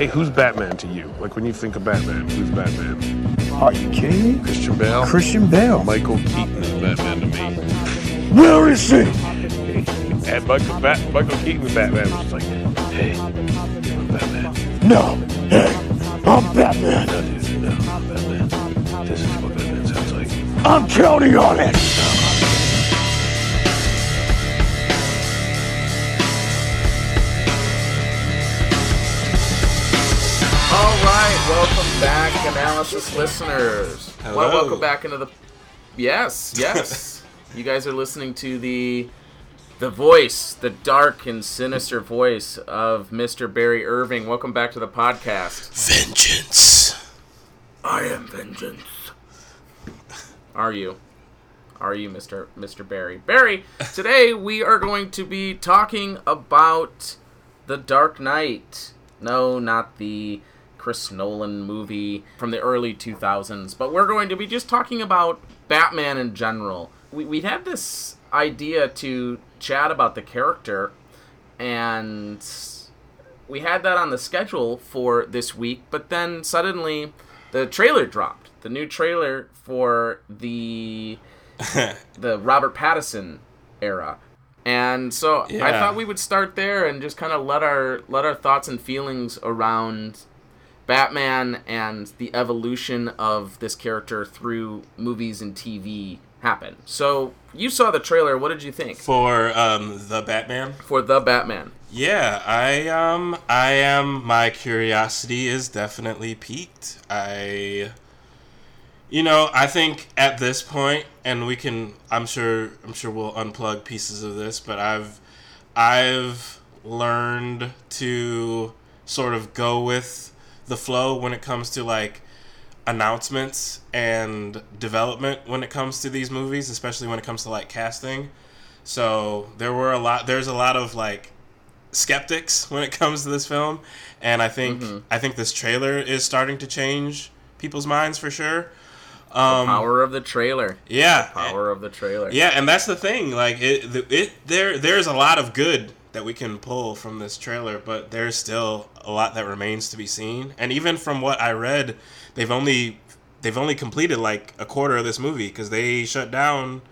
Hey, who's Batman to you? Like when you think of Batman, who's Batman? Are you kidding me? Christian Bale. Christian Bale. Michael Keaton is Batman to me. Where is he? And Michael, Bat- Michael Keaton is Batman was like, hey, I'm Batman. No. Hey, I'm Batman. No, dude, no, I'm Batman. This is what Batman sounds like. I'm counting on it. Right, welcome back, analysis listeners. Well, Hello. welcome back into the. Yes, yes. you guys are listening to the, the voice, the dark and sinister voice of Mr. Barry Irving. Welcome back to the podcast. Vengeance. I am vengeance. Are you? Are you, Mr. Mr. Barry? Barry, today we are going to be talking about The Dark Knight. No, not the Chris Nolan movie from the early 2000s, but we're going to be just talking about Batman in general. We, we had this idea to chat about the character, and we had that on the schedule for this week, but then suddenly the trailer dropped. The new trailer for the the Robert Pattinson era. And so I thought we would start there and just kind of let our let our thoughts and feelings around Batman and the evolution of this character through movies and TV happen. So you saw the trailer. What did you think For um the Batman. for the Batman? Yeah, I um I am my curiosity is definitely peaked. I you know, I think at this point and we can I'm sure I'm sure we'll unplug pieces of this, but I've I've learned to sort of go with the flow when it comes to like announcements and development when it comes to these movies, especially when it comes to like casting. So there were a lot. There's a lot of like skeptics when it comes to this film, and I think I think this trailer is starting to change people's minds for sure. Um, Power of the trailer. yeah, Power of the trailer. yeah, and that's the thing. Like it, it there there's a lot of good that we can pull from this trailer, but there's still a lot that remains to be seen. And even from what I read, they've only they've only completed like a quarter of this movie because they shut down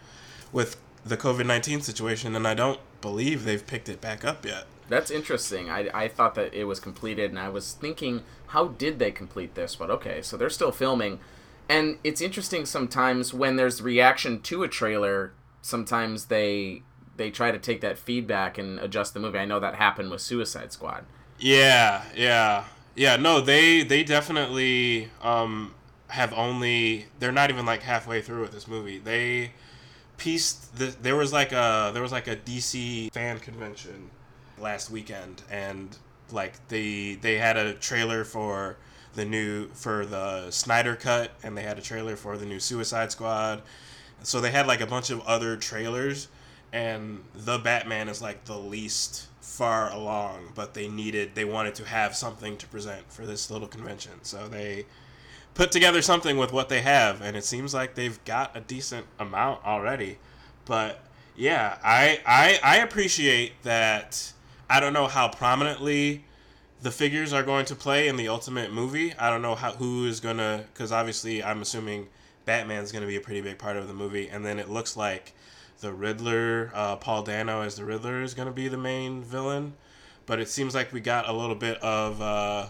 with the COVID nineteen situation, and I don't believe they've picked it back up yet. That's interesting. I, I thought that it was completed, and I was thinking, how did they complete this? But okay, so they're still filming. And it's interesting sometimes when there's reaction to a trailer, sometimes they they try to take that feedback and adjust the movie. I know that happened with Suicide Squad. Yeah, yeah, yeah. No, they they definitely um, have only. They're not even like halfway through with this movie. They pieced. The, there was like a there was like a DC fan convention last weekend, and like they they had a trailer for the new for the Snyder cut, and they had a trailer for the new Suicide Squad. So they had like a bunch of other trailers, and the Batman is like the least far along, but they needed they wanted to have something to present for this little convention. So they put together something with what they have, and it seems like they've got a decent amount already. But yeah, I I, I appreciate that. I don't know how prominently the figures are going to play in the ultimate movie. I don't know how who is gonna because obviously I'm assuming Batman's gonna be a pretty big part of the movie, and then it looks like the Riddler, uh, Paul Dano as the Riddler is gonna be the main villain. But it seems like we got a little bit of uh,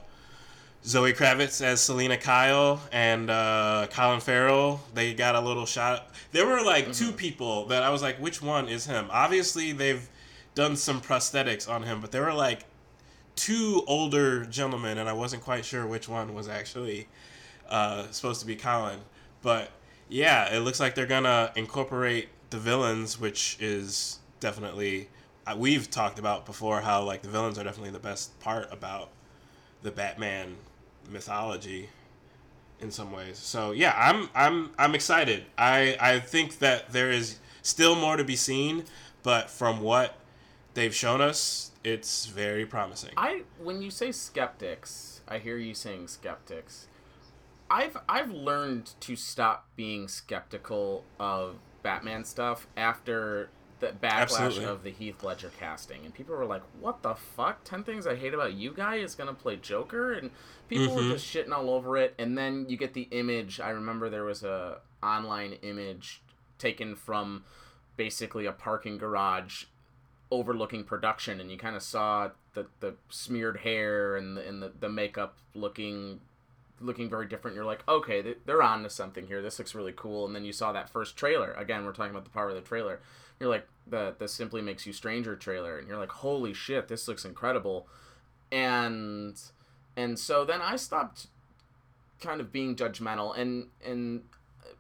Zoe Kravitz as Selina Kyle and uh, Colin Farrell. They got a little shot. There were like two people that I was like, which one is him? Obviously, they've done some prosthetics on him, but there were like two older gentlemen, and I wasn't quite sure which one was actually uh, supposed to be Colin. But yeah, it looks like they're gonna incorporate the villains, which is definitely uh, we've talked about before how like the villains are definitely the best part about the Batman mythology in some ways. So yeah, I'm I'm I'm excited. I I think that there is still more to be seen, but from what they've shown us, it's very promising. I when you say skeptics, I hear you saying skeptics. I've I've learned to stop being skeptical of Batman stuff after the backlash Absolutely. of the Heath Ledger casting, and people were like, "What the fuck? Ten things I hate about you guy is gonna play Joker," and people were mm-hmm. just shitting all over it. And then you get the image. I remember there was a online image taken from basically a parking garage overlooking production, and you kind of saw the the smeared hair and the and the, the makeup looking looking very different. You're like, okay, they- they're on to something here. This looks really cool. And then you saw that first trailer. Again, we're talking about the power of the trailer. You're like, the the simply makes you stranger trailer, and you're like, holy shit, this looks incredible. And and so then I stopped kind of being judgmental and and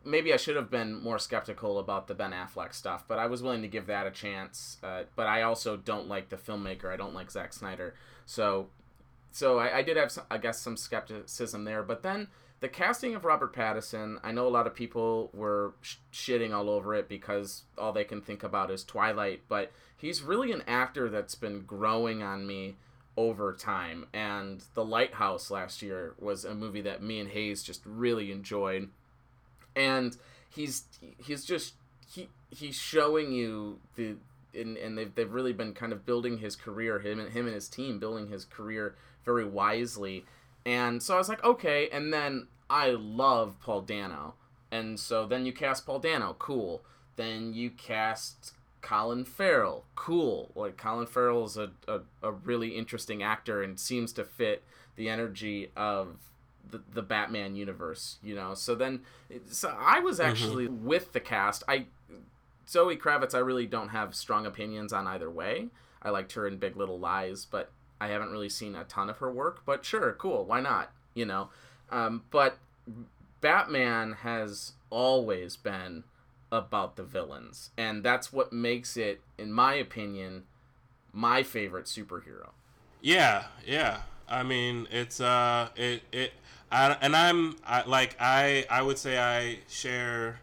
maybe I should have been more skeptical about the Ben Affleck stuff, but I was willing to give that a chance. Uh, but I also don't like the filmmaker. I don't like Zack Snyder. So so I, I did have, some, I guess, some skepticism there. But then the casting of Robert Pattinson, I know a lot of people were sh- shitting all over it because all they can think about is Twilight. But he's really an actor that's been growing on me over time. And The Lighthouse last year was a movie that me and Hayes just really enjoyed. And he's he's just he he's showing you the and, and they've, they've really been kind of building his career him and him and his team building his career very wisely. And so i was like okay. And then i love paul dano. And so then you cast paul dano. Cool. Then you cast colin farrell. Cool. Like colin farrell is a, a, a really interesting actor and seems to fit the energy of the, the batman universe you know? So then so i was mm-hmm. actually with the cast. I Zoe Kravitz, I really don't have strong opinions on either way. I liked her in Big Little Lies, but I haven't really seen a ton of her work. But sure, cool, why not? You know, um, but Batman has always been about the villains, and that's what makes it, in my opinion, my favorite superhero. Yeah, yeah. I mean, it's uh, it it, I, and I'm I, like I I would say I share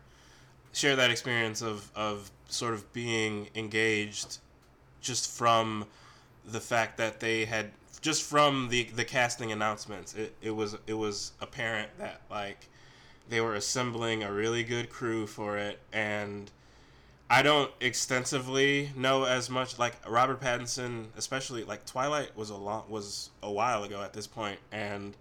share that experience of of sort of being engaged just from the fact that they had just from the the casting announcements it, it was it was apparent that like they were assembling a really good crew for it and I don't extensively know as much like Robert Pattinson, especially like Twilight was a long was a while ago at this point, and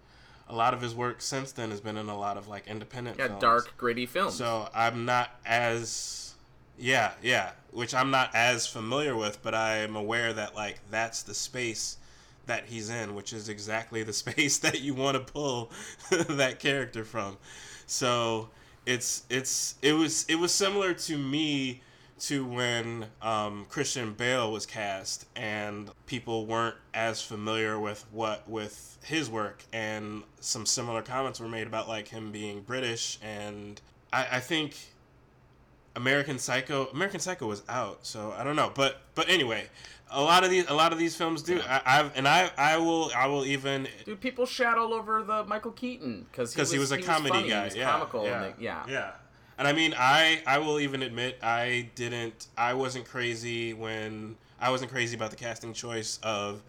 a lot of his work since then has been in a lot of like independent Yeah, films. dark, gritty films. So I'm not as yeah yeah, which I'm not as familiar with, but I am aware that like that's the space that he's in, which is exactly the space that you want to pull that character from. So it's it's it was it was similar to me to when um, Christian Bale was cast and people weren't as familiar with what with his work and some similar comments were made about like him being British and I, I think American Psycho American Psycho was out so I don't know but but anyway a lot of these a lot of these films do I, I've and I I will I will even Dude, people shat all over the Michael Keaton because because he was a comedy funny, guy. He was yeah, comical. Yeah, And they, yeah. yeah. And I mean, I I will even admit I didn't. I wasn't crazy when I wasn't crazy about the casting choice of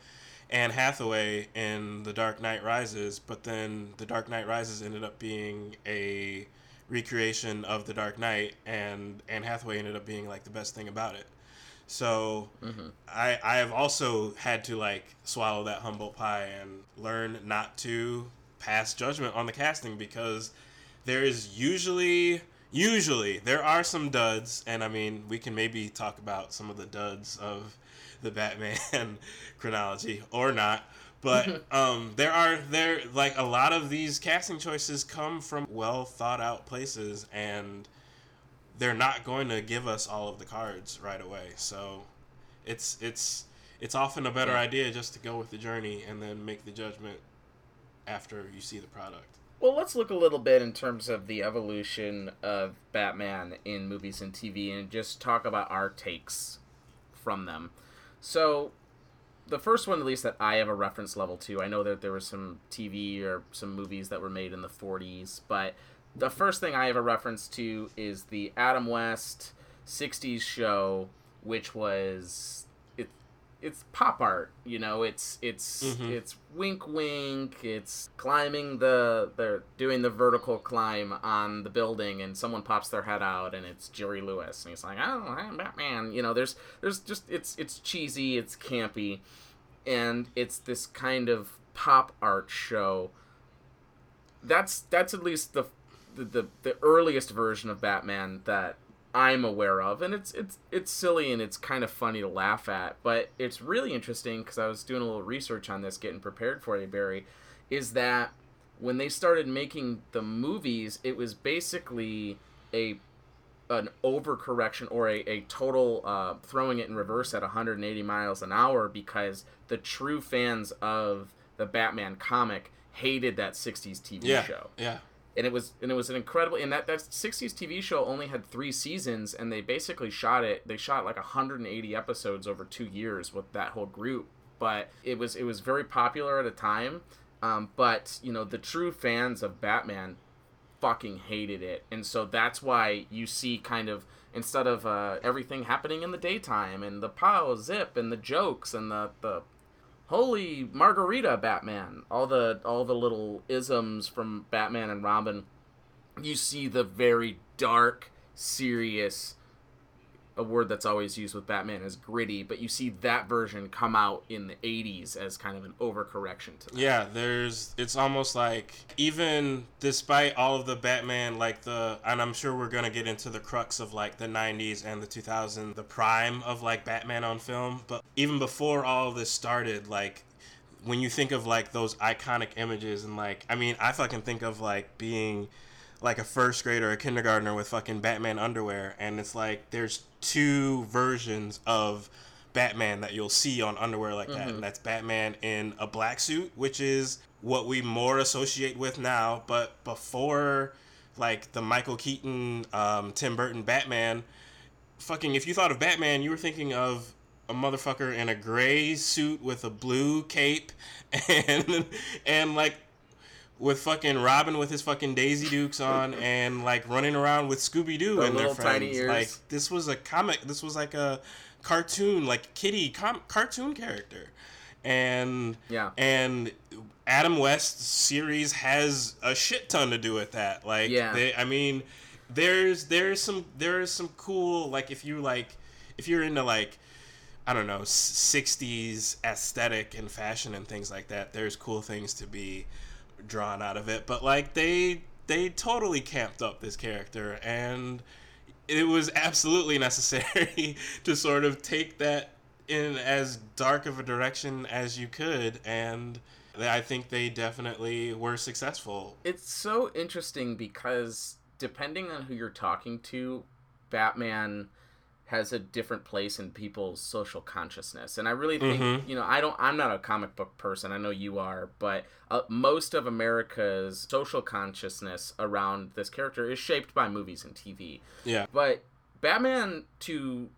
Anne Hathaway in The Dark Knight Rises, but then The Dark Knight Rises ended up being a recreation of The Dark Knight, and Anne Hathaway ended up being like the best thing about it. So mm-hmm. I I have also had to like swallow that humble pie and learn not to pass judgment on the casting because there is usually usually there are some duds and I mean we can maybe talk about some of the duds of the Batman chronology or not but um, there are there like a lot of these casting choices come from well thought out places and they're not going to give us all of the cards right away. So it's it's it's often a better Yeah. idea just to go with the journey and then make the judgment after you see the product. Well, let's look a little bit in terms of the evolution of Batman in movies and TV and just talk about our takes from them. So, the first one, at least, that I have a reference level to, I know that there was some TV or some movies that were made in the 40s, but the first thing I have a reference to is the Adam West 60s show, which was. It, it's pop art. You know, it's it's Mhm. it's wink wink. It's climbing the they're doing the vertical climb on the building, and someone pops their head out, and it's Jerry Lewis, and he's like, "Oh, I'm Batman." You know, there's there's just it's it's cheesy, it's campy, and it's this kind of pop art show. That's that's at least the the, the, the earliest version of Batman that I'm aware of, and it's it's it's silly and it's kind of funny to laugh at, but it's really interesting because I was doing a little research on this, getting prepared for you, Barry. Is that when they started making the movies, it was basically a an overcorrection or a, a total uh, throwing it in reverse at 180 miles an hour because the true fans of the Batman comic hated that 60s TV Yeah. show Yeah. And it was and it was an incredible and that that 60s TV show only had 3 seasons and they basically shot it they shot like 180 episodes over 2 years with that whole group. But it was it was very popular at a time um, but you know the true fans of Batman fucking hated it. And so that's why you see kind of instead of uh, everything happening in the daytime and the pow zip and the jokes and the the holy margarita batman. All the all the little isms from batman and robin. You see the very dark serious a word that's always used with batman is gritty but you see that version come out in the 80s as kind of an overcorrection to that. Yeah, there's it's almost like even despite all of the Batman like the and I'm sure we're going to get into the crux of like the 90s and the 2000s, the prime of like Batman on film, but even before all of this started like when you think of like those iconic images and like I mean, I fucking think of like being like a first grader or a kindergartner with fucking Batman underwear and it's like there's two versions of Batman that you'll see on underwear like that. And that's Batman in a black suit which is what we more associate with now but before like the Michael Keaton um, Tim Burton Batman fucking if you thought of Batman you were thinking of a motherfucker in a gray suit with a blue cape and and like with fucking Robin with his fucking Daisy Dukes on and like running around with Scooby Doo The and their friends. Like this was a comic. This was like a cartoon, like kitty com- cartoon character, and Yeah. and Adam West's series has a shit ton to do with that. Like, Yeah. they, I mean, there's there's some there's some cool like if you like if you're into like I don't know, 60s aesthetic and fashion and things like that. There's cool things to be drawn out of it, but like they they totally camped up this character and it was absolutely necessary to sort of take that in as dark of a direction as you could and I think they definitely were successful. it's so interesting because depending on who you're talking to, Batman has a different place in people's social consciousness. And I really think, Mhm. you know, I don't I'm not a comic book person. I know you are, but uh, most of America's social consciousness around this character is shaped by movies and TV. Yeah. But Batman to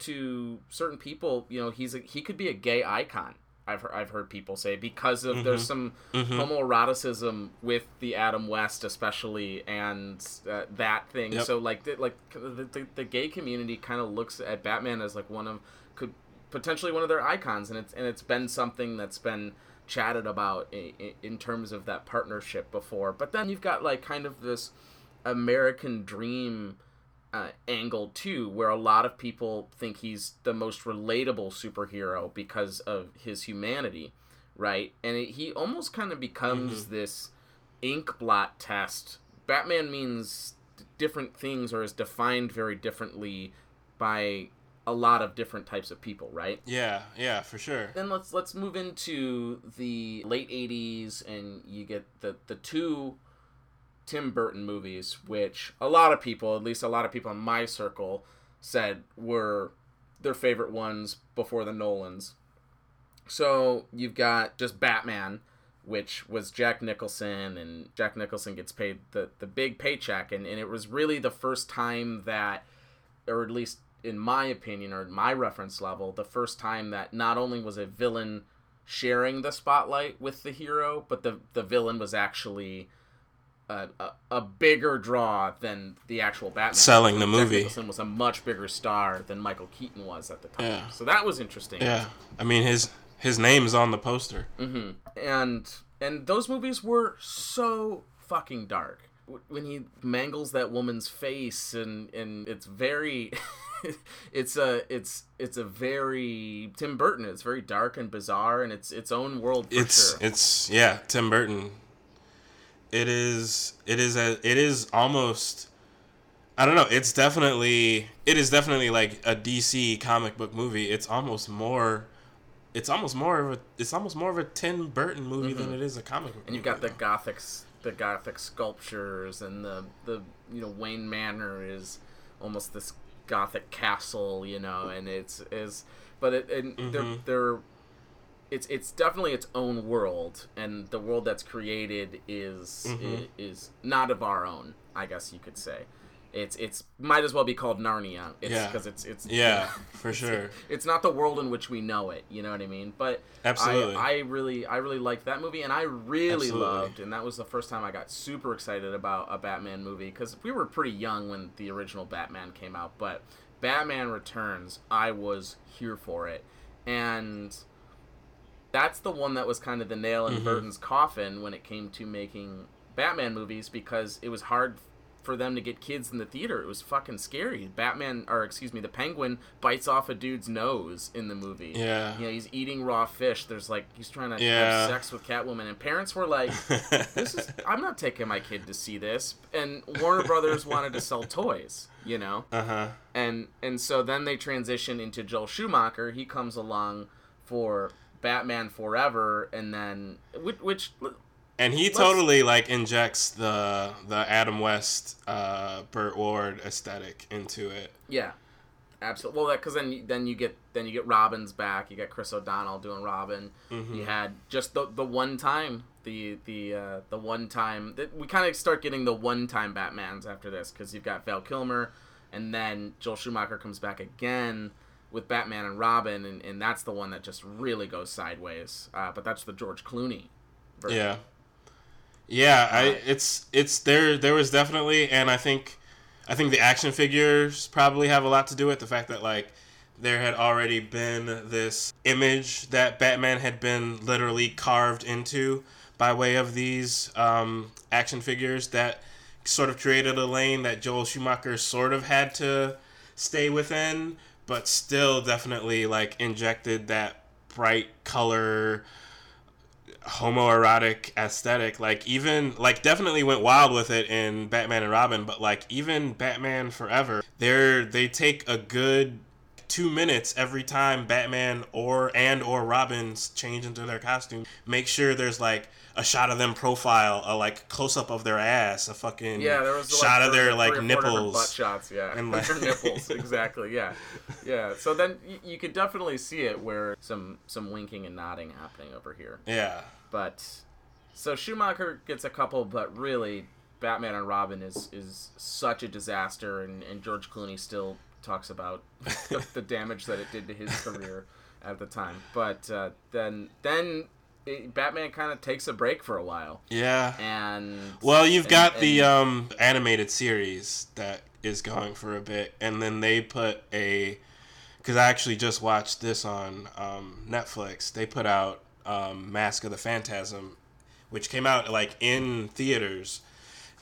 to certain people, you know, he's a, he could be a gay icon. I've heard, I've heard people say because of there's some Mm-hmm. homoeroticism with the Adam West especially and uh, that thing. Yep. So like the, like the, the, the gay community kind of looks at Batman as like one of could potentially one of their icons and it's and it's been something that's been chatted about in, in terms of that partnership before. But then you've got like kind of this American dream uh, angle too, where a lot of people think he's the most relatable superhero because of his humanity, right? And it, he almost kind of becomes this ink blot test. Batman means different things, or is defined very differently by a lot of different types of people, right? Yeah, yeah, for sure. then let's let's move into the late 80s and you get the the two Tim Burton movies which a lot of people at least a lot of people in my circle said were their favorite ones before the Nolans. So you've got just Batman which was Jack Nicholson and Jack Nicholson gets paid the the big paycheck and, and it was really the first time that or at least in my opinion or my reference level, the first time that not only was a villain sharing the spotlight with the hero, but the the villain was actually a, a, a bigger draw than the actual Batman. Selling the Jack movie. Nicholson was a much bigger star than Michael Keaton was at the time. Yeah. So that was interesting. Yeah, I mean his his name's on the poster. Mm-hmm. and and those movies were so fucking dark when he mangles that woman's face and and it's very it's a it's it's a very Tim Burton it's very dark and bizarre and it's its own world it's sure it's yeah Tim Burton. It is it is a it is almost I don't know. It's definitely it is definitely like a DC comic book movie. It's almost more. It's almost more of a. It's almost more of a Tim Burton movie than it is a comic book. Mm-hmm. and you've got the gothic the gothic sculptures and the the you know Wayne Manor is almost this gothic castle you know and it's is but it and they're Mm-hmm. they're it's it's definitely its own world and the world that's created is Mm-hmm. i- is not of our own I guess you could say it's it's might as well be called Narnia it's Yeah. because it's it's Yeah, for sure. it's not the world in which we know it. You know what I mean? But Absolutely. I, I really, I really liked that movie, and I really Absolutely. loved, and that was the first time I got super excited about a Batman movie because we were pretty young when the original Batman came out. But Batman Returns, I was here for it, and that's the one that was kind of the nail Mm-hmm. in Burton's coffin when it came to making Batman movies because it was hard for them to get kids in the theater. It was fucking scary. Batman, or excuse me, the Penguin bites off a dude's nose in the movie. Yeah. You know, he's eating raw fish. There's like he's trying to Yeah. have sex with Catwoman, and parents were like, "This is I'm not taking my kid to see this." And Warner Brothers wanted to sell toys. You know Uh huh. and and so then they transition into Joel Schumacher. He comes along for Batman Forever, and then which, which And he totally like injects the the Adam West, uh, Burt Ward aesthetic into it. yeah, absolutely. Well, because then you- then you get then you get Robin's back. You get Chris O'Donnell doing Robin. You had just the the one time the the uh, the one time that we kind of start getting the one time Batmans after this because you've got Val Kilmer, and then Joel Schumacher comes back again with Batman and Robin, and, and that's the one that just really goes sideways. Uh, but that's the George Clooney. Version. Yeah. Yeah, I it's it's there there was definitely and I think I think the action figures probably have a lot to do with the fact that like there had already been this image that Batman had been literally carved into by way of these um, action figures that sort of created a lane that Joel Schumacher sort of had to stay within, but still definitely like injected that bright color homoerotic aesthetic. Like even like definitely went wild with it in batman and robin but like even batman forever they're they take a good two minutes every time batman or and or robins change into their costume. Make sure there's like a shot of them profile a like close-up of their ass a fucking Yeah, there was shot like, of their like different butt shots. Yeah, And, like- their nipples exactly. Yeah, yeah. So then y- you could definitely see it where some some winking and nodding happening over here. yeah But so Schumacher gets a couple, but really Batman and Robin is is such a disaster, and, and George Clooney still talks about the, the damage that it did to his career at the time. But uh, then then Batman kind of takes a break for a while, yeah and Well, you've and- got the um, animated series that is going for a bit, and then they put a because I actually just watched this on um, Netflix. They put out um, Mask of the Phantasm, which came out like in theaters,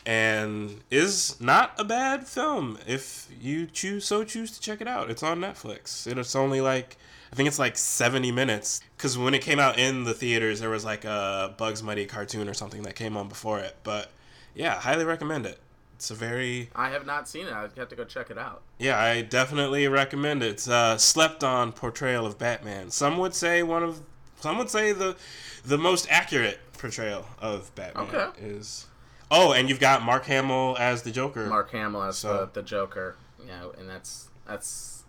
and is not a bad film if you choose so choose to check it out. It's on Netflix. It's only like I think it's like 70 minutes because when it came out in the theaters, there was like a Bugs Bunny cartoon or something that came on before it. But yeah, highly recommend it. It's a very I have not seen it. I have to go check it out. yeah, I definitely recommend it. It's a slept on portrayal of Batman. Some would say one of some would say the the most accurate portrayal of Batman Okay. is. Oh, and you've got Mark Hamill as the Joker. Mark Hamill as So- the, the Joker. You know, and that's that's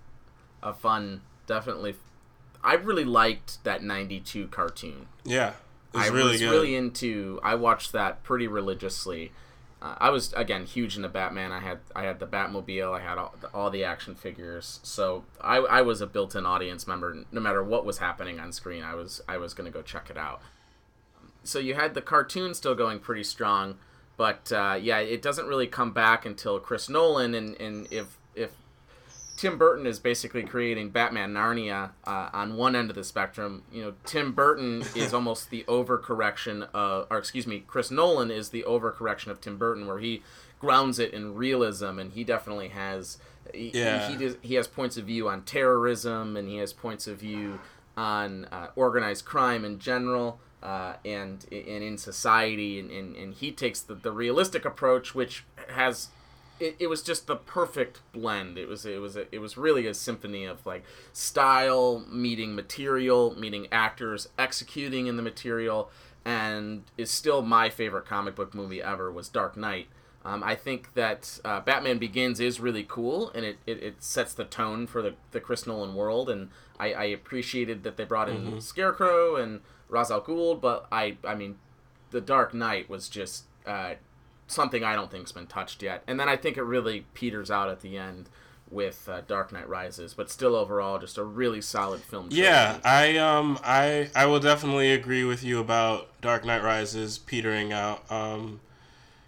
a fun, definitely. I really liked that '92 cartoon. Yeah, I really was good. really into. I watched that pretty religiously. Uh, I was again huge into Batman. I had I had the Batmobile. I had all, all the action figures. So I, I was a built-in audience member. No matter what was happening on screen, I was I was gonna go check it out. So you had the cartoon still going pretty strong, But uh, yeah, it doesn't really come back until Chris Nolan, and, and if if Tim Burton is basically creating Batman Narnia uh, on one end of the spectrum. You know, Tim Burton is almost the overcorrection of, or excuse me, Chris Nolan is the overcorrection of Tim Burton, where he grounds it in realism, and he definitely has. He, Yeah. he, does, he has points of view on terrorism, and he has points of view on uh, organized crime in general. Uh, and and in society, and, and, and he takes the, the realistic approach, which has it, it was just the perfect blend. It was it was a, it was really a symphony of like style meeting material, meeting actors executing in the material, and is still my favorite comic book movie ever was Dark Knight. Um, I think that uh, Batman Begins is really cool, and it, it, it sets the tone for the, the Chris Nolan world, and I, I appreciated that they brought in Scarecrow and Ra's al Ghul, but I I mean, the Dark Knight was just uh, something I don't think's been touched yet. And then I think it really peters out at the end with uh, Dark Knight Rises, but still overall just a really solid film. Yeah, trilogy. I um I I will definitely agree with you about Dark Knight Rises petering out. Um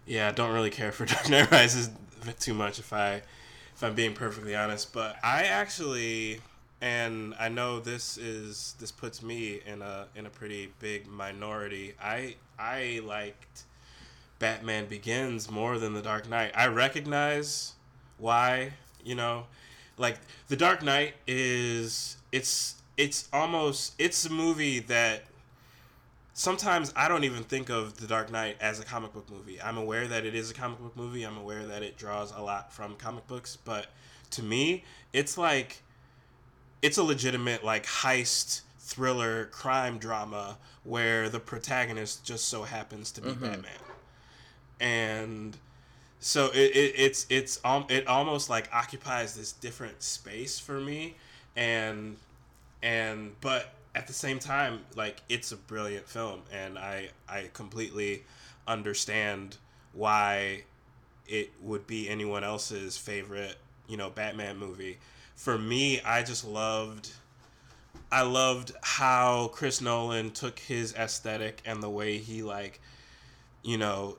yeah, I don't really care for Dark Knight Rises too much if I if I'm being perfectly honest, but I actually and I know this is this puts me in a in a pretty big minority. I I liked Batman Begins more than The Dark Knight. I recognize why, you know, like The Dark Knight is it's it's almost it's a movie that sometimes I don't even think of The Dark Knight as a comic book movie. I'm aware that it is a comic book movie. I'm aware that it draws a lot from comic books, but to me, it's like it's a legitimate like heist thriller crime drama where the protagonist just so happens to be mm-hmm. Batman and so it, it it's it's um it almost like occupies this different space for me and and but at the same time like it's a brilliant film and i i completely understand why it would be anyone else's favorite you know batman movie. For me i just loved I loved how Chris Nolan took his aesthetic and the way he like, you know,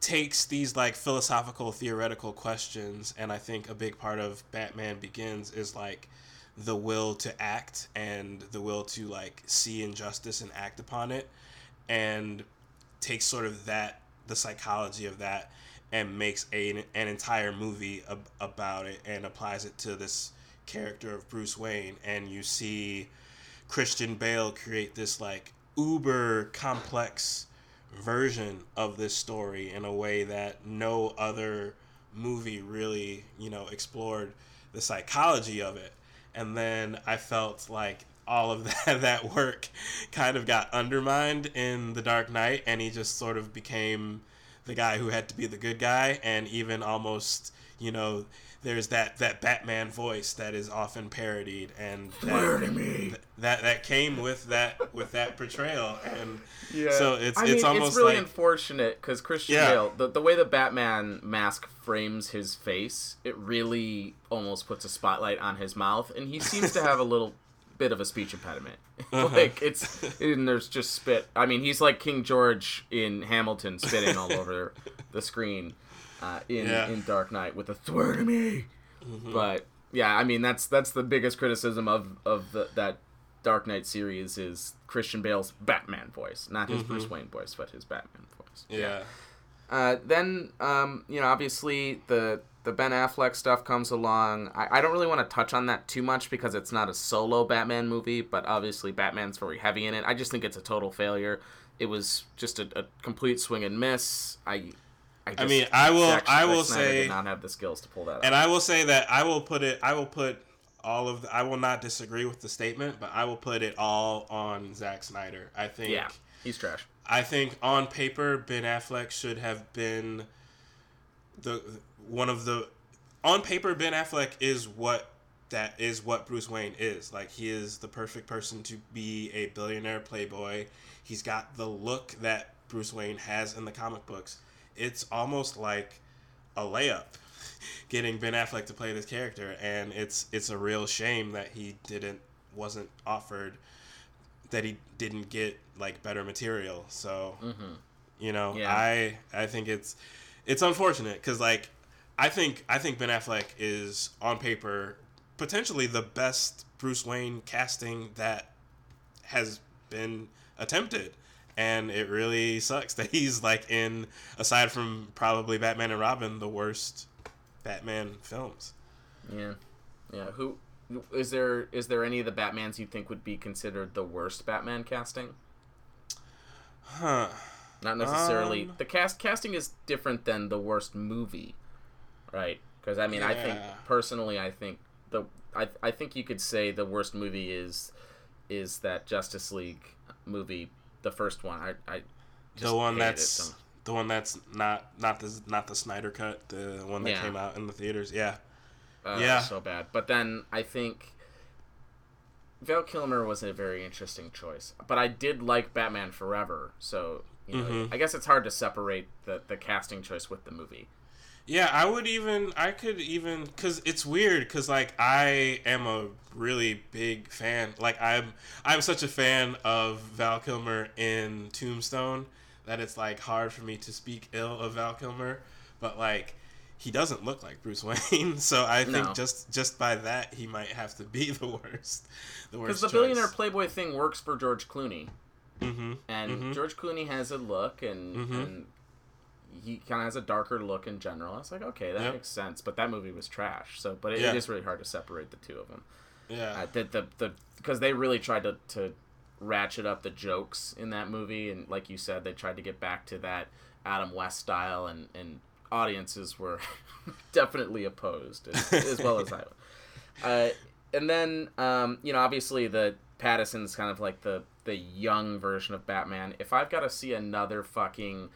takes these like philosophical theoretical questions and I think a big part of Batman Begins is like the will to act and the will to like see injustice and act upon it and takes sort of that the psychology of that and makes a, an entire movie ab- about it and applies it to this character of Bruce Wayne and you see Christian Bale create this like uber complex version of this story in a way that no other movie really, you know, explored the psychology of it. And then I felt like all of that, that work kind of got undermined in The Dark Knight, and he just sort of became the guy who had to be the good guy, and even almost, you know, there's that, that Batman voice that is often parodied, and that, that that came with that with that portrayal, and so it's I it's mean, almost it's really like unfortunate because Christian Yeah. Bale, the, the way the Batman mask frames his face, it really almost puts a spotlight on his mouth, and he seems to have a little bit of a speech impediment. Uh-huh. like it's, and there's just spit. I mean, he's like King George in Hamilton, spitting all over the screen uh, in Yeah. in Dark Knight with a swear to me. But yeah, I mean that's that's the biggest criticism of of the, that Dark Knight series is Christian Bale's Batman voice, not his Bruce Wayne voice, but his Batman voice. yeah. Uh, then um, you know, obviously the the Ben Affleck stuff comes along. I, I don't really want to touch on that too much because it's not a solo Batman movie, but obviously Batman's very heavy in it. I just think it's a total failure. It was just a, a complete swing and miss. I. I, just, mean, I will- Zack- I will say- did not have the skills to pull that And. I will say that I will put it. I will put all of. The, I will not disagree with the statement, but I will put it all on Zack Snyder. I think. Yeah, he's trash. I think on paper Ben Affleck should have been the one of the on paper Ben Affleck is what that is what Bruce Wayne is. Like he is the perfect person to be a billionaire playboy. He's got the look that Bruce Wayne has in the comic books. It's almost like a layup getting Ben Affleck to play this character and it's it's a real shame that he didn't wasn't offered that he didn't get like better material. So mm-hmm. You know, Yeah. I I think it's it's unfortunate because like I think I think Ben Affleck is on paper potentially the best Bruce Wayne casting that has been attempted. And it really sucks that he's like in aside from probably Batman and Robin, the worst Batman films. Yeah, yeah. Who is there? Is there any of the Batmans you think would be considered the worst Batman casting? Huh. Not necessarily. Um, the cast casting is different than the worst movie, right? Because I mean, I think personally, I think the I I think you could say the worst movie is is that Justice League movie, the first one. I I the one that's the one that's not not the not the Snyder cut, the one that Yeah. came out in the theaters. Yeah. Uh, Yeah. so bad. But then I think Val Kilmer was a very interesting choice. But I did like Batman Forever, so you know, Mhm. I guess it's hard to separate the the casting choice with the movie. Yeah, I would even I could even cuz it's weird cuz like I am a really big fan. Like I'm I'm such a fan of Val Kilmer in Tombstone that it's like hard for me to speak ill of Val Kilmer, but like he doesn't look like Bruce Wayne, so I think No. just just by that he might have to be the worst. The worst. Because the choice. billionaire playboy thing works for George Clooney, Mhm. and Mhm. George Clooney has a look, and, Mhm. and he kind of has a darker look in general. I was like, okay, that Yep. makes sense. But that movie was trash. So, but it, Yeah. it is really hard to separate the two of them. Yeah. Uh, the the the because they really tried to to ratchet up the jokes in that movie, and like you said, they tried to get back to that Adam West style, and and audiences were definitely opposed as, as well as I. Uh, and then um, you know, obviously the Pattinson's kind of like the the young version of Batman. If I've got to see another fucking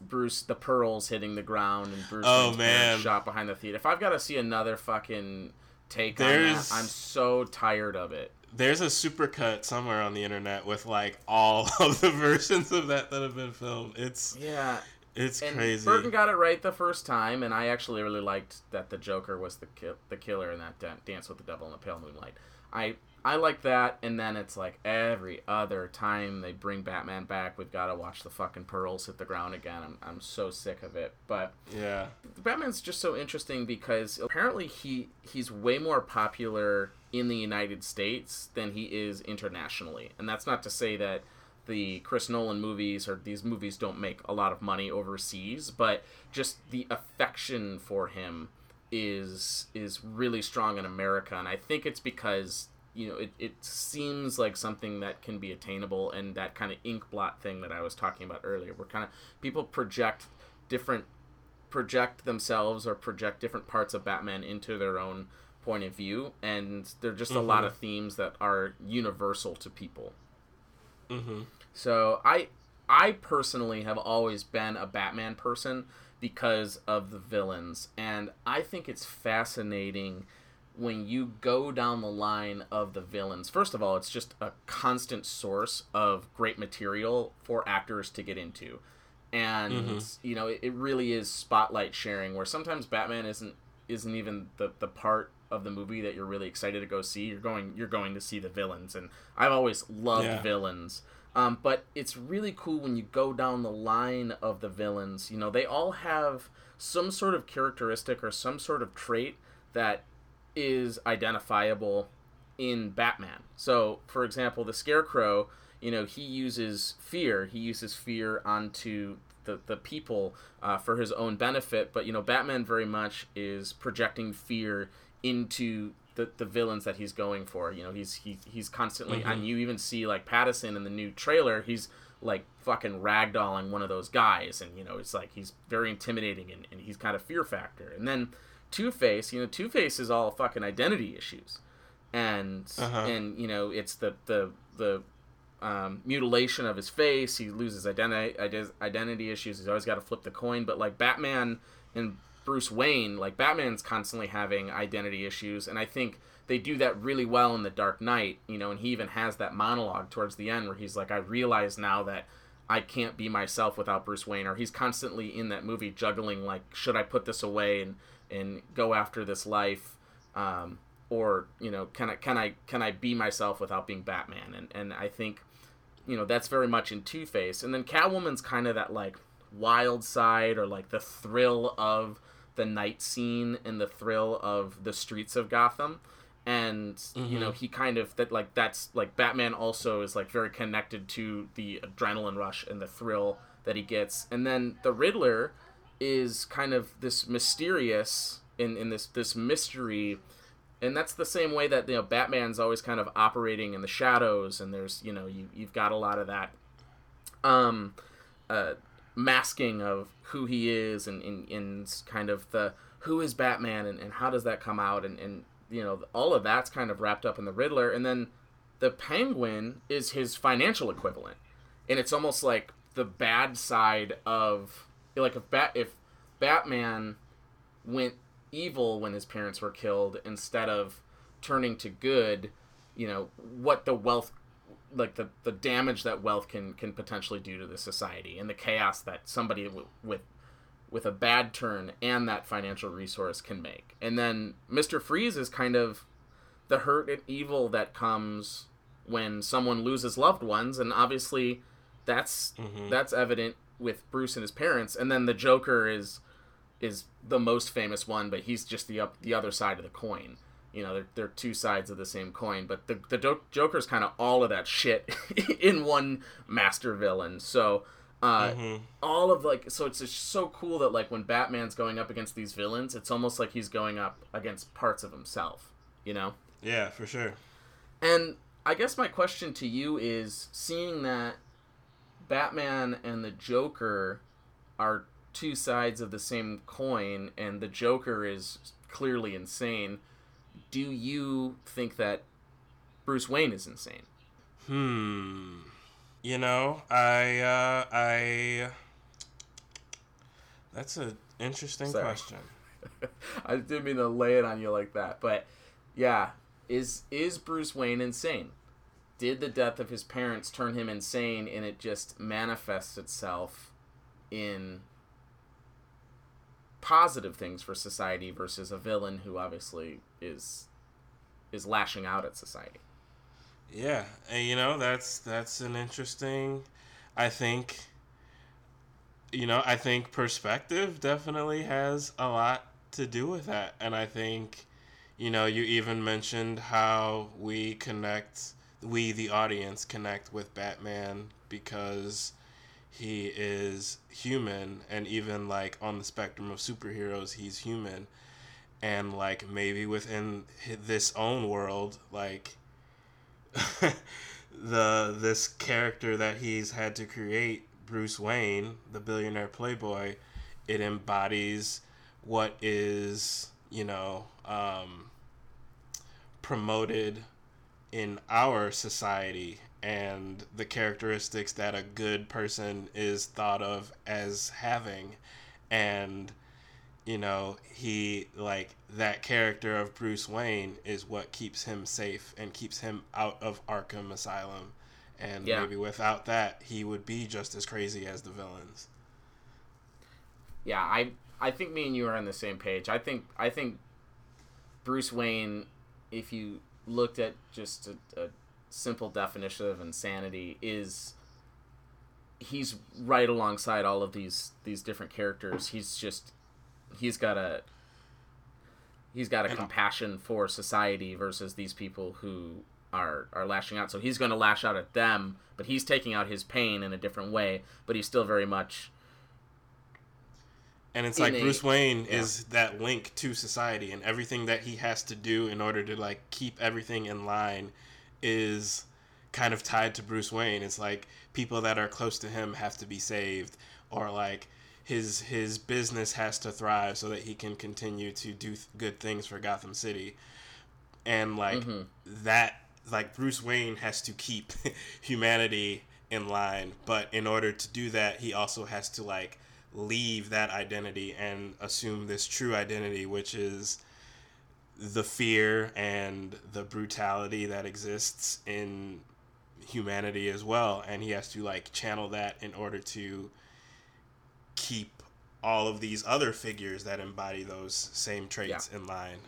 Bruce the pearls hitting the ground and Bruce Oh, man. shot behind the theater. If I've got to see another fucking take on that, I'm so tired of it. There's a supercut somewhere on the internet with like all of the versions of that that have been filmed. It's Yeah, it's and crazy. Burton got it right the first time, and I actually really liked that the Joker was the ki- the killer in that Dan- Dance with the Devil in the Pale Moonlight. I I like that, and then it's like every other time they bring Batman back, we've got to watch the fucking pearls hit the ground again. I'm I'm so sick of it, but. yeah. Batman's just so interesting because apparently he he's way more popular in the United States than he is internationally. And that's not to say that the Chris Nolan movies or these movies don't make a lot of money overseas, but just the affection for him is is really strong in America and I think it's because you know, it, it seems like something that can be attainable and that kind of ink blot thing that I was talking about earlier where kind of people project different project themselves or project different parts of Batman into their own point of view, and there are just a lot of themes that are universal to people. Mm-hmm. So I I personally have always been a Batman person because of the villains, and I think it's fascinating when you go down the line of the villains. First of all, it's just a constant source of great material for actors to get into. And you know, it, it really is spotlight sharing where sometimes Batman isn't isn't even the, the part of the movie that you're really excited to go see. You're going you're going to see the villains and I've always loved Yeah. villains. Um, but it's really cool when you go down the line of the villains. You know, they all have some sort of characteristic or some sort of trait that is identifiable in Batman. So, for example, the Scarecrow, you know, he uses fear. He uses fear onto the, the people uh, for his own benefit. But, you know, Batman very much is projecting fear into the, the villains that he's going for. You know, he's he, he's constantly, and you even see like Pattinson in the new trailer, he's like fucking ragdolling one of those guys. And, you know, it's like he's very intimidating and, and he's kind of fear factor. And then Two Face, you know, Two Face is all fucking identity issues and Uh-huh. and you know it's the the the um, mutilation of his face. He loses identity identity issues. He's always got to flip the coin. But like Batman and Bruce Wayne, like Batman's constantly having identity issues, and I think they do that really well in The Dark Knight. You know, and he even has that monologue towards the end where he's like, "I realize now that." I can't be myself without Bruce Wayne, or he's constantly in that movie juggling like, should I put this away and and go after this life, um, or you know, can I can I can I be myself without being Batman? And and I think you know that's very much in Two Face, and then Catwoman's kind of that like wild side or like the thrill of the night scene and the thrill of the streets of Gotham. And you know he kind of that like that's like Batman also is like very connected to the adrenaline rush and the thrill that he gets, and then the Riddler is kind of this mysterious in in this this mystery and that's the same way that you know Batman's always kind of operating in the shadows, and there's you know you you've got a lot of that um, uh, masking of who he is, and in in kind of the who is Batman, and, and how does that come out, and and you know all of that's kind of wrapped up in the Riddler, and then the Penguin is his financial equivalent, and it's almost like the bad side of like if Bat if Batman went evil when his parents were killed instead of turning to good you know what the wealth like the, the damage that wealth can can potentially do to the society and the chaos that somebody w- with with a bad turn and that financial resource can make. And then mr freeze is kind of the hurt and evil that comes when someone loses loved ones and obviously that's mm-hmm. that's evident with bruce and his parents and then the joker is is the most famous one, but he's just the up the other side of the coin. You know, they're, they're two sides of the same coin, but the the Joker's kind of all of that shit in one master villain. So uh, all of like, so it's just so cool that like when Batman's going up against these villains, it's almost like he's going up against parts of himself. You know, Yeah, for sure. and I guess my question to you is seeing that Batman and the Joker are two sides of the same coin and the Joker is clearly insane, do you think that Bruce Wayne is insane? Hmm. You know, I uh I That's an interesting Sorry. question. I didn't mean to lay it on you like that, but yeah, is is Bruce Wayne insane? Did the death of his parents turn him insane and it just manifests itself in positive things for society versus a villain who obviously is is lashing out at society? Yeah, and you know that's that's an interesting. I think. You know, I think perspective definitely has a lot to do with that, and I think, you know, you even mentioned how we connect, we the audience connect with Batman because he is human, and even like on the spectrum of superheroes, he's human, and like maybe within this own world, like the this character that he's had to create, Bruce Wayne, the billionaire playboy, it embodies what is, you know, um, promoted in our society and the characteristics that a good person is thought of as having and you know he like that character of Bruce Wayne is what keeps him safe and keeps him out of Arkham Asylum and Yeah. maybe without that he would be just as crazy as the villains Yeah, I I think me and you are on the same page. I think I think Bruce Wayne, if you looked at just a, a simple definition of insanity, is he's right alongside all of these these different characters. He's just he's got a he's got a And- compassion for society versus these people who are are lashing out. So he's going to lash out at them, but he's taking out his pain in a different way. But he's still very much And it's like Bruce Wayne yeah. is that link to society, and everything that he has to do in order to like keep everything in line is kind of tied to Bruce Wayne. It's like people that are close to him have to be saved, or like his his business has to thrive so that he can continue to do th- good things for Gotham City, and like Mm-hmm. that like Bruce Wayne has to keep humanity in line, but in order to do that, he also has to like leave that identity and assume this true identity, which is the fear and the brutality that exists in humanity as well. And he has to like channel that in order to keep all of these other figures that embody those same traits in line.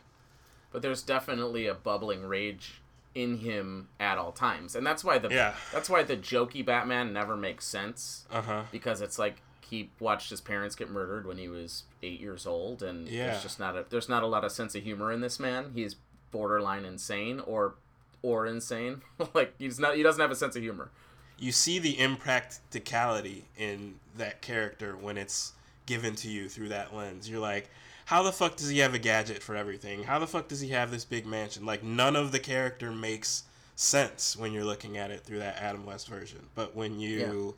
but there's definitely a bubbling rage in him at all times, and that's why the Yeah. that's why the jokey Batman never makes sense Uh huh. because it's like he watched his parents get murdered when he was eight years old, and Yeah. there's just not a there's not a lot of sense of humor in this man. He's borderline insane or or insane. like he's not he doesn't have a sense of humor. You see the impracticality in that character when it's given to you through that lens. You're like, how the fuck does he have a gadget for everything? How the fuck does he have this big mansion? Like none of the character makes sense when you're looking at it through that Adam West version. But when you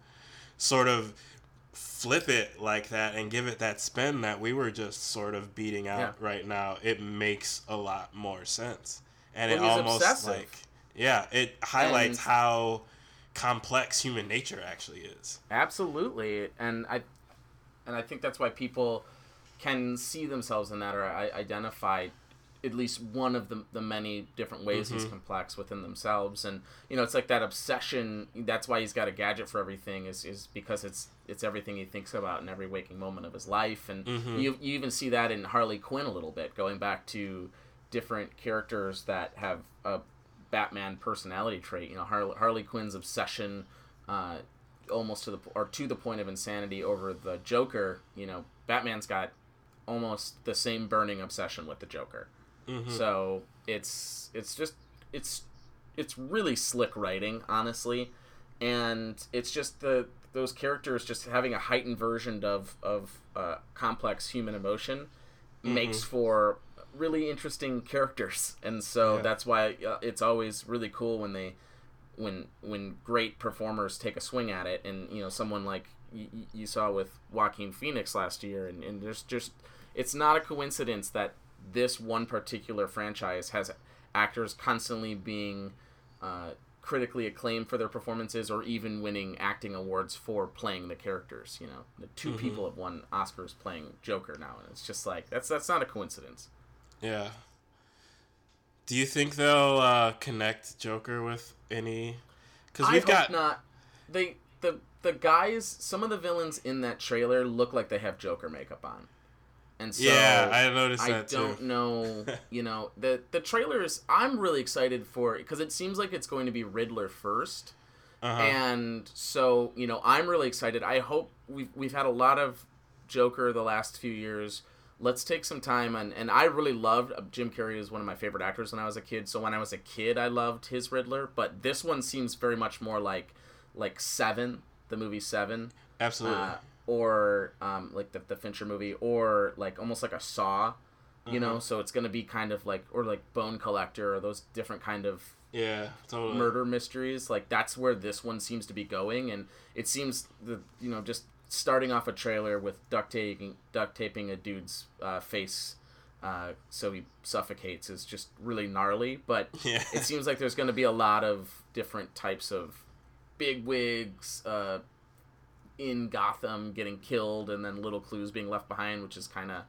sort of flip it like that and give it that spin that we were just sort of beating out Yeah. right now, it makes a lot more sense. And Well, it almost obsessive. like yeah, it highlights And- how complex human nature actually is. Absolutely, and I and I think that's why people can see themselves in that or I- identify at least one of the, the many different ways he's complex within themselves. And you know it's like that obsession that's why he's got a gadget for everything is, is because it's it's everything he thinks about in every waking moment of his life. And you, you even see that in harley quinn a little bit going back to different characters that have a batman personality trait. You know harley, harley quinn's obsession uh, almost to the or to the point of insanity over the joker. You know batman's got almost the same burning obsession with the joker so it's it's just it's it's really slick writing, honestly, and it's just the those characters just having a heightened version of of uh, complex human emotion makes for really interesting characters, and so Yeah. that's why uh, it's always really cool when they when when great performers take a swing at it, and you know someone like y- you saw with Joaquin Phoenix last year, and, and there's just it's not a coincidence that this one particular franchise has actors constantly being uh, critically acclaimed for their performances or even winning acting awards for playing the characters. You know, the 2 people have won Oscars playing Joker now, and it's just like that's that's not a coincidence. Yeah. Do you think they'll uh, connect Joker with any? Because we've hope got not. They the the guys, some of the villains in that trailer look like they have Joker makeup on, and so yeah, I noticed I that don't too. know. You know, the the trailers. I'm really excited for because it seems like it's going to be Riddler 1st Uh-huh. and so you know I'm really excited. I hope we've we've had a lot of Joker the last few years. Let's take some time and and I really loved uh, Jim Carrey is one of my favorite actors when I was a kid. So when I was a kid, I loved his Riddler. But this one seems very much more like like Seven, the movie Seven Absolutely. uh, or um, like the, the Fincher movie, or like almost like a Saw, you know. So it's gonna be kind of like, or like Bone Collector, or those different kind of yeah, totally. murder mysteries. Like that's where this one seems to be going, and it seems the you know just starting off a trailer with duct taping duct taping a dude's uh, face. Uh, so he suffocates is just really gnarly, but Yeah. it seems like there's going to be a lot of different types of big wigs uh, in Gotham getting killed, and then little clues being left behind, which is kind of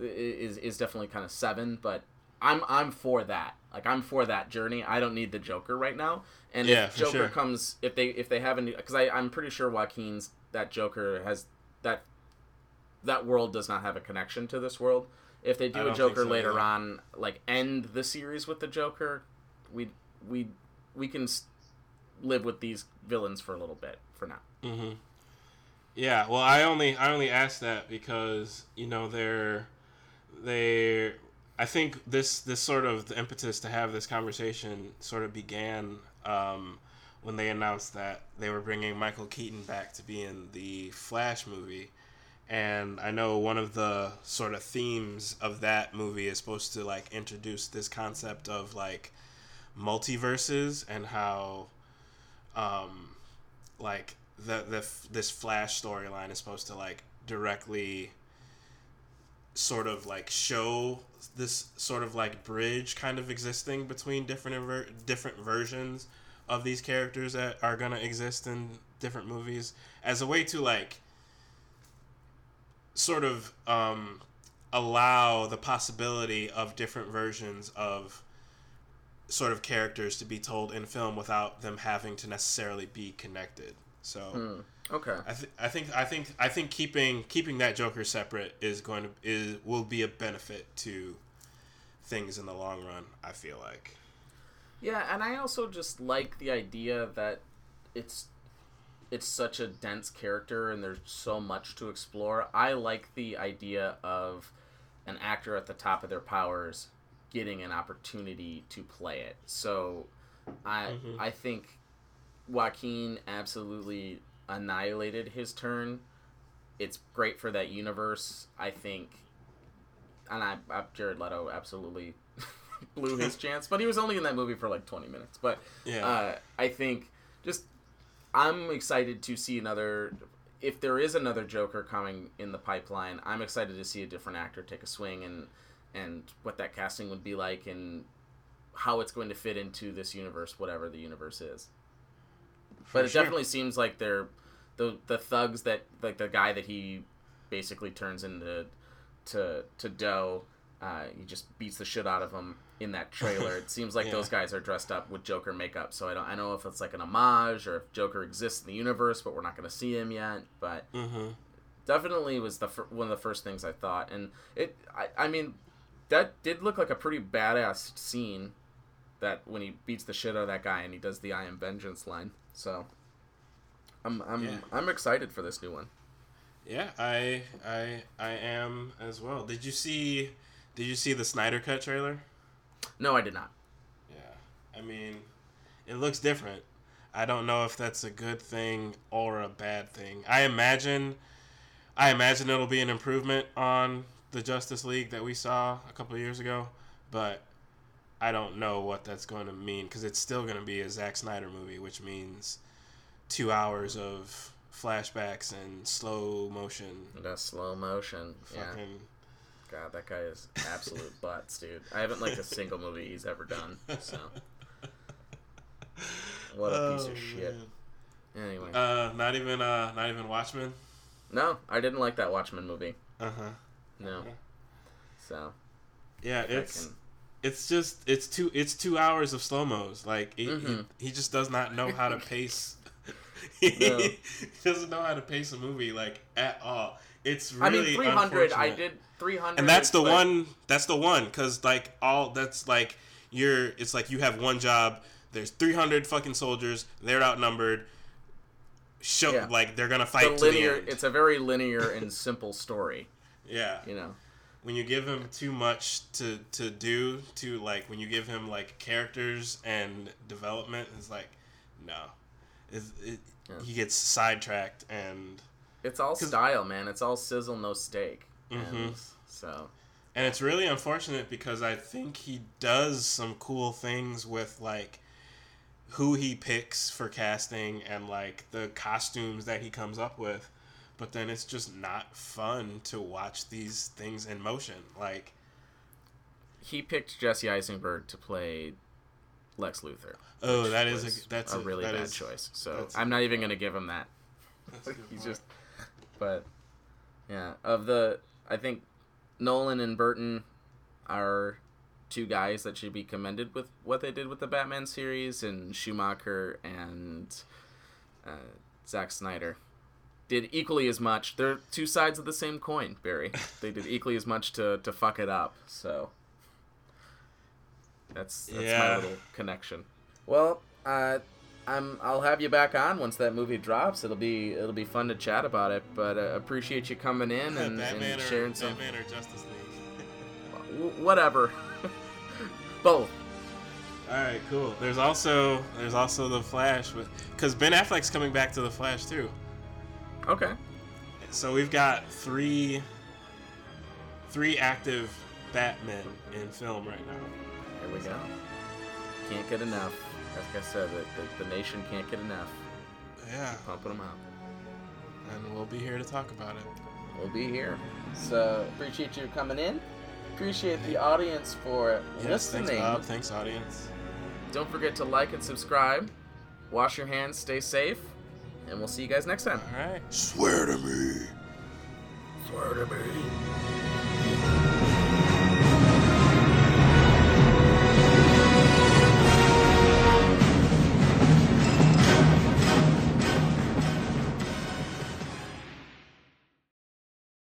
is is definitely kind of seven. But I'm I'm for that. Like I'm for that journey. I don't need the Joker right now. And Yeah, if Joker sure. comes, if they if they have a because I I'm pretty sure Joaquin's that Joker has that that world does not have a connection to this world. If they do a Joker so, later yeah. on, like end the series with the Joker, we we we can live with these villains for a little bit for now. Mm-hmm. Yeah, well, I only I only asked that because you know they're they. I think this this sort of the impetus to have this conversation sort of began um, when they announced that they were bringing Michael Keaton back to be in the Flash movie, and I know one of the sort of themes of that movie is supposed to like introduce this concept of like multiverses and how um like the the this flash storyline is supposed to like directly sort of like show this sort of like bridge kind of existing between different ver- different versions of these characters that are to exist in different movies as a way to like sort of um allow the possibility of different versions of sort of characters to be told in film without them having to necessarily be connected. So hmm. Okay. I, th- I think I think I think keeping keeping that Joker separate is going to is will be a benefit to things in the long run. I feel like. Yeah, and I also just like the idea that it's it's such a dense character and there's so much to explore. I like the idea of an actor at the top of their powers getting an opportunity to play it. So I mm-hmm. I think Joaquin absolutely annihilated his turn. It's great for that universe. I think and I, I Jared Leto absolutely blew his chance, but he was only in that movie for like 20 minutes. But Yeah. uh, I think just I'm excited to see another. If there is another Joker coming in the pipeline, I'm excited to see a different actor take a swing and and what that casting would be like and how it's going to fit into this universe, whatever the universe is. But it sure. definitely seems like they're the the thugs that like the guy that he basically turns into to to Doe. Uh, he just beats the shit out of him in that trailer. It seems like Yeah. those guys are dressed up with Joker makeup. So I don't I know if it's like an homage or if Joker exists in the universe, but we're not going to see him yet. But Mm-hmm. definitely was the fir- one of the first things I thought, and it I, I mean that did look like a pretty badass scene. That when he beats the shit out of that guy and he does the "I am vengeance" line. So I'm I'm Yeah. I'm excited for this new one. Yeah, I I I am as well. Did you see did you see the Snyder cut trailer? No, I did not. Yeah. I mean, it looks different. I don't know if that's a good thing or a bad thing. I imagine I imagine it'll be an improvement on the Justice League that we saw a couple of years ago, but I don't know what that's going to mean because it's still going to be a Zack Snyder movie, which means two hours of flashbacks and slow motion. That slow motion. Yeah. God, that guy is absolute butts, dude. I haven't liked a single movie he's ever done. So what a piece Oh, of shit. man. Anyway, Uh, not even uh, not even Watchmen. no, I didn't like that Watchmen movie. Uh huh. No. So Yeah, I it's can- it's just it's two it's two hours of slow mos. Like he, Mhm. he, he just does not know how to pace. he No. doesn't know how to pace a movie like at all. It's really I mean, 300. I did 300. and that's the but- one. That's the one because like all that's like you're. It's like you have one job. There's 300 fucking soldiers. They're outnumbered. Show Yeah. like they're gonna fight to linear. the end. It's a very linear and simple story. yeah. You know. When you give him too much to to do to like when you give him like characters and development it's like no it's, it, Yeah. he gets sidetracked and It's all style, man. It's all sizzle, no steak. And Mhm. so and it's really unfortunate because i think he does some cool things with like who he picks for casting and like the costumes that he comes up with but then it's just not fun to watch these things in motion like he picked Jesse Eisenberg to play Lex Luthor. oh that is a that's a really that bad is- choice. So I'm not even gonna give him that. He's just, but yeah, of the I think Nolan and Burton are two guys that should be commended with what they did with the Batman series, and Schumacher and uh, Zack Snyder did equally as much. They're two sides of the same coin, Barry. They did equally as much to to fuck it up. So that's that's Yeah. my little connection. Well, uh, I'm I'll have you back on once that movie drops. It'll be it'll be fun to chat about it. But uh, appreciate you coming in and, and or, sharing some Batman or Justice League. w- whatever. Both. All right, cool. There's also there's also the Flash because Ben Affleck's coming back to the Flash too. Okay. So we've got three three active Batmen in film right now. Here we go. Can't get enough. Like I said, the, the, the nation can't get enough. Yeah, Pumping them out. and we'll be here to talk about it. We'll be here. So appreciate you coming in. Appreciate the audience for Yes, thanks listening. Bob. Thanks audience. Don't forget to like and subscribe. Wash your hands, stay safe, and we'll see you guys next time. All right. Swear to me. Swear to me.